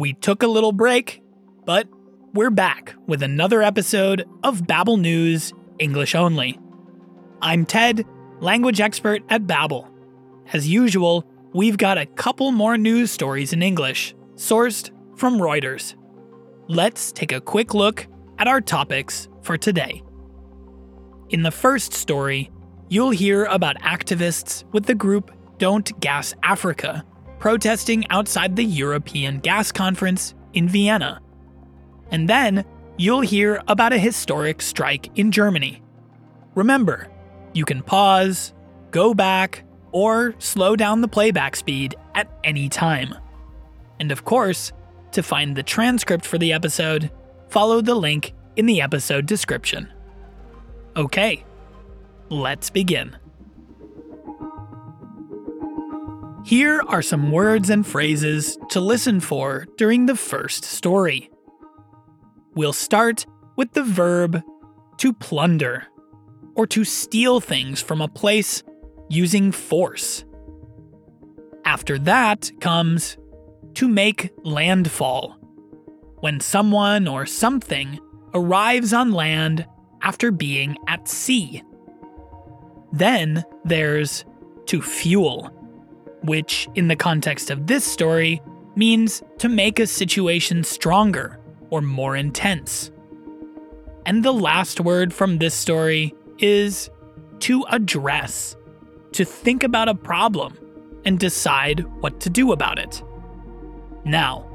We took a little break, but we're back with another episode of Babbel News English Only. I'm Ted, language expert at Babbel. As usual, we've got a couple more news stories in English, sourced from Reuters. Let's take a quick look at our topics for today. In the first story, you'll hear about activists with the group Don't Gas Africa protesting outside the European Gas Conference in Vienna. And then you'll hear about a historic strike in Germany. Remember, you can pause, go back, or slow down the playback speed at any time. And of course, to find the transcript for the episode, follow the link in the episode description. Okay, let's begin. Here are some words and phrases to listen for during the first story. We'll start with the verb to plunder, or to steal things from a place using force. After that comes to make landfall, when someone or something arrives on land after being at sea. Then there's to fuel which, in the context of this story, means to make a situation stronger or more intense. And the last word from this story is to address, to think about a problem and decide what to do about it. Now,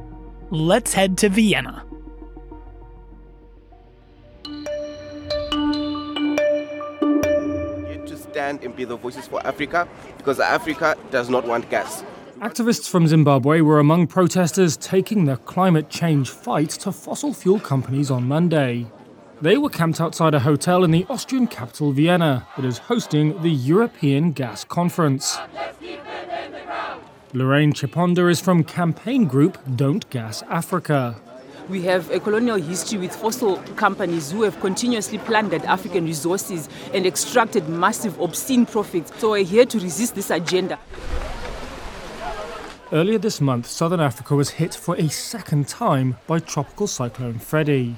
let's head to Vienna. Stand and be the voices for Africa because Africa does not want gas. Activists from Zimbabwe were among protesters taking the climate change fight to fossil fuel companies on Monday. They were camped outside a hotel in the Austrian capital Vienna that is hosting the European Gas Conference. Lorraine Chiponda is from campaign group Don't Gas Africa. We have a colonial history with fossil companies who have continuously plundered African resources and extracted massive, obscene profits. So we're here to resist this agenda. Earlier this month, southern Africa was hit for a second time by Tropical Cyclone Freddy.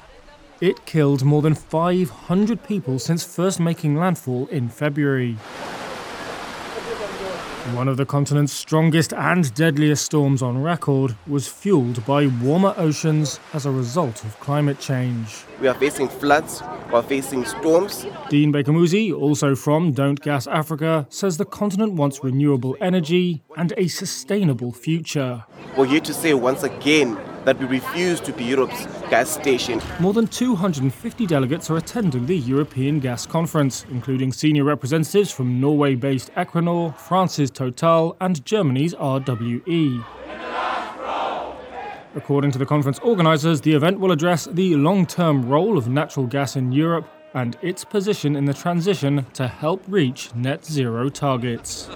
It killed more than 500 people since first making landfall in February. One of the continent's strongest and deadliest storms on record was fueled by warmer oceans as a result of climate change. We are facing floods, we are facing storms. Dean Bhebhe also from Don't Gas Africa, says the continent wants renewable energy and a sustainable future. We're here to say once again that we refuse to be Europe's gas station. More than 250 delegates are attending the European Gas Conference, including senior representatives from Norway based Equinor, France's Total, and Germany's RWE. According to the conference organisers, the event will address the long term role of natural gas in Europe and its position in the transition to help reach net zero targets.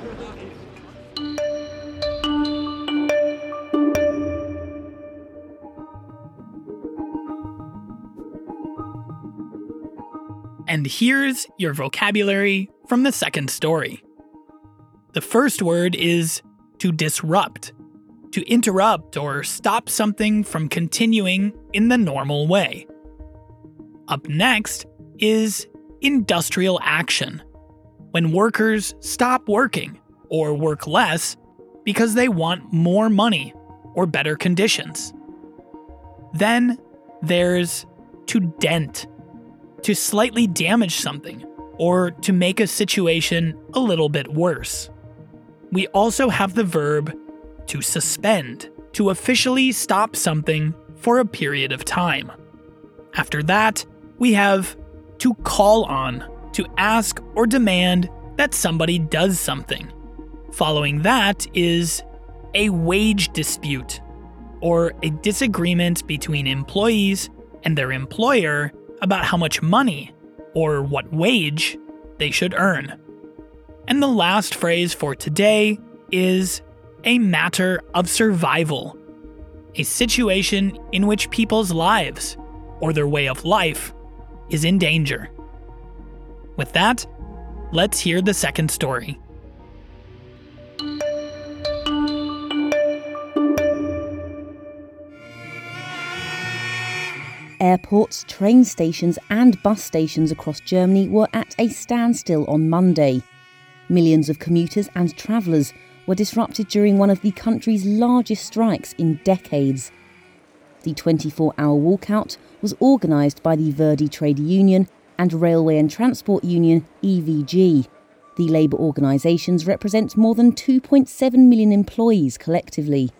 And here's your vocabulary from the second story. The first word is to disrupt, to interrupt or stop something from continuing in the normal way. Up next is industrial action, when workers stop working or work less because they want more money or better conditions. Then there's to dent to slightly damage something, or to make a situation a little bit worse. We also have the verb to suspend, to officially stop something for a period of time. After that, we have to call on, to ask or demand that somebody does something. Following that is a wage dispute, or a disagreement between employees and their employer about how much money, or what wage, they should earn. And the last phrase for today is a matter of survival, a situation in which people's lives, or their way of life, is in danger. With that, let's hear the second story. Airports, train stations, and bus stations across Germany were at a standstill on Monday. Millions of commuters and travellers were disrupted during one of the country's largest strikes in decades. The 24 hour walkout was organised by the Verdi Trade Union and Railway and Transport Union EVG. The labour organisations represent more than 2.7 million employees collectively.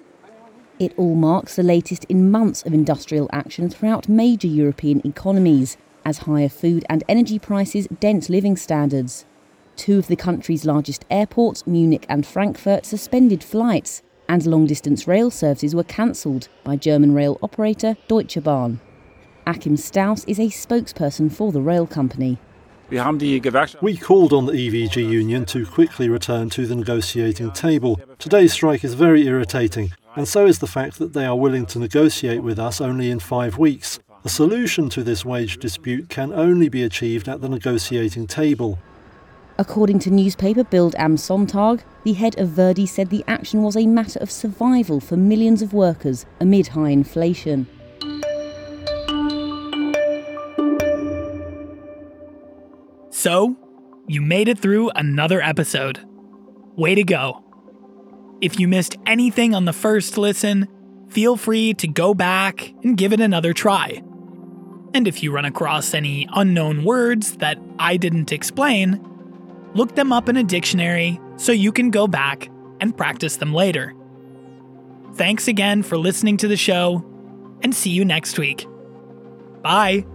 It all marks the latest in months of industrial action throughout major European economies, as higher food and energy prices dent living standards. Two of the country's largest airports, Munich and Frankfurt, suspended flights, and long distance rail services were cancelled by German rail operator Deutsche Bahn. Achim Staus is a spokesperson for the rail company. We called on the EVG union to quickly return to the negotiating table. Today's strike is very irritating, and so is the fact that they are willing to negotiate with us only in five weeks. A solution to this wage dispute can only be achieved at the negotiating table. According to newspaper Bild am Sonntag, the head of Verdi said the action was a matter of survival for millions of workers amid high inflation. So, you made it through another episode. Way to go. If you missed anything on the first listen, feel free to go back and give it another try. And if you run across any unknown words that I didn't explain, look them up in a dictionary so you can go back and practice them later. Thanks again for listening to the show, and see you next week. Bye.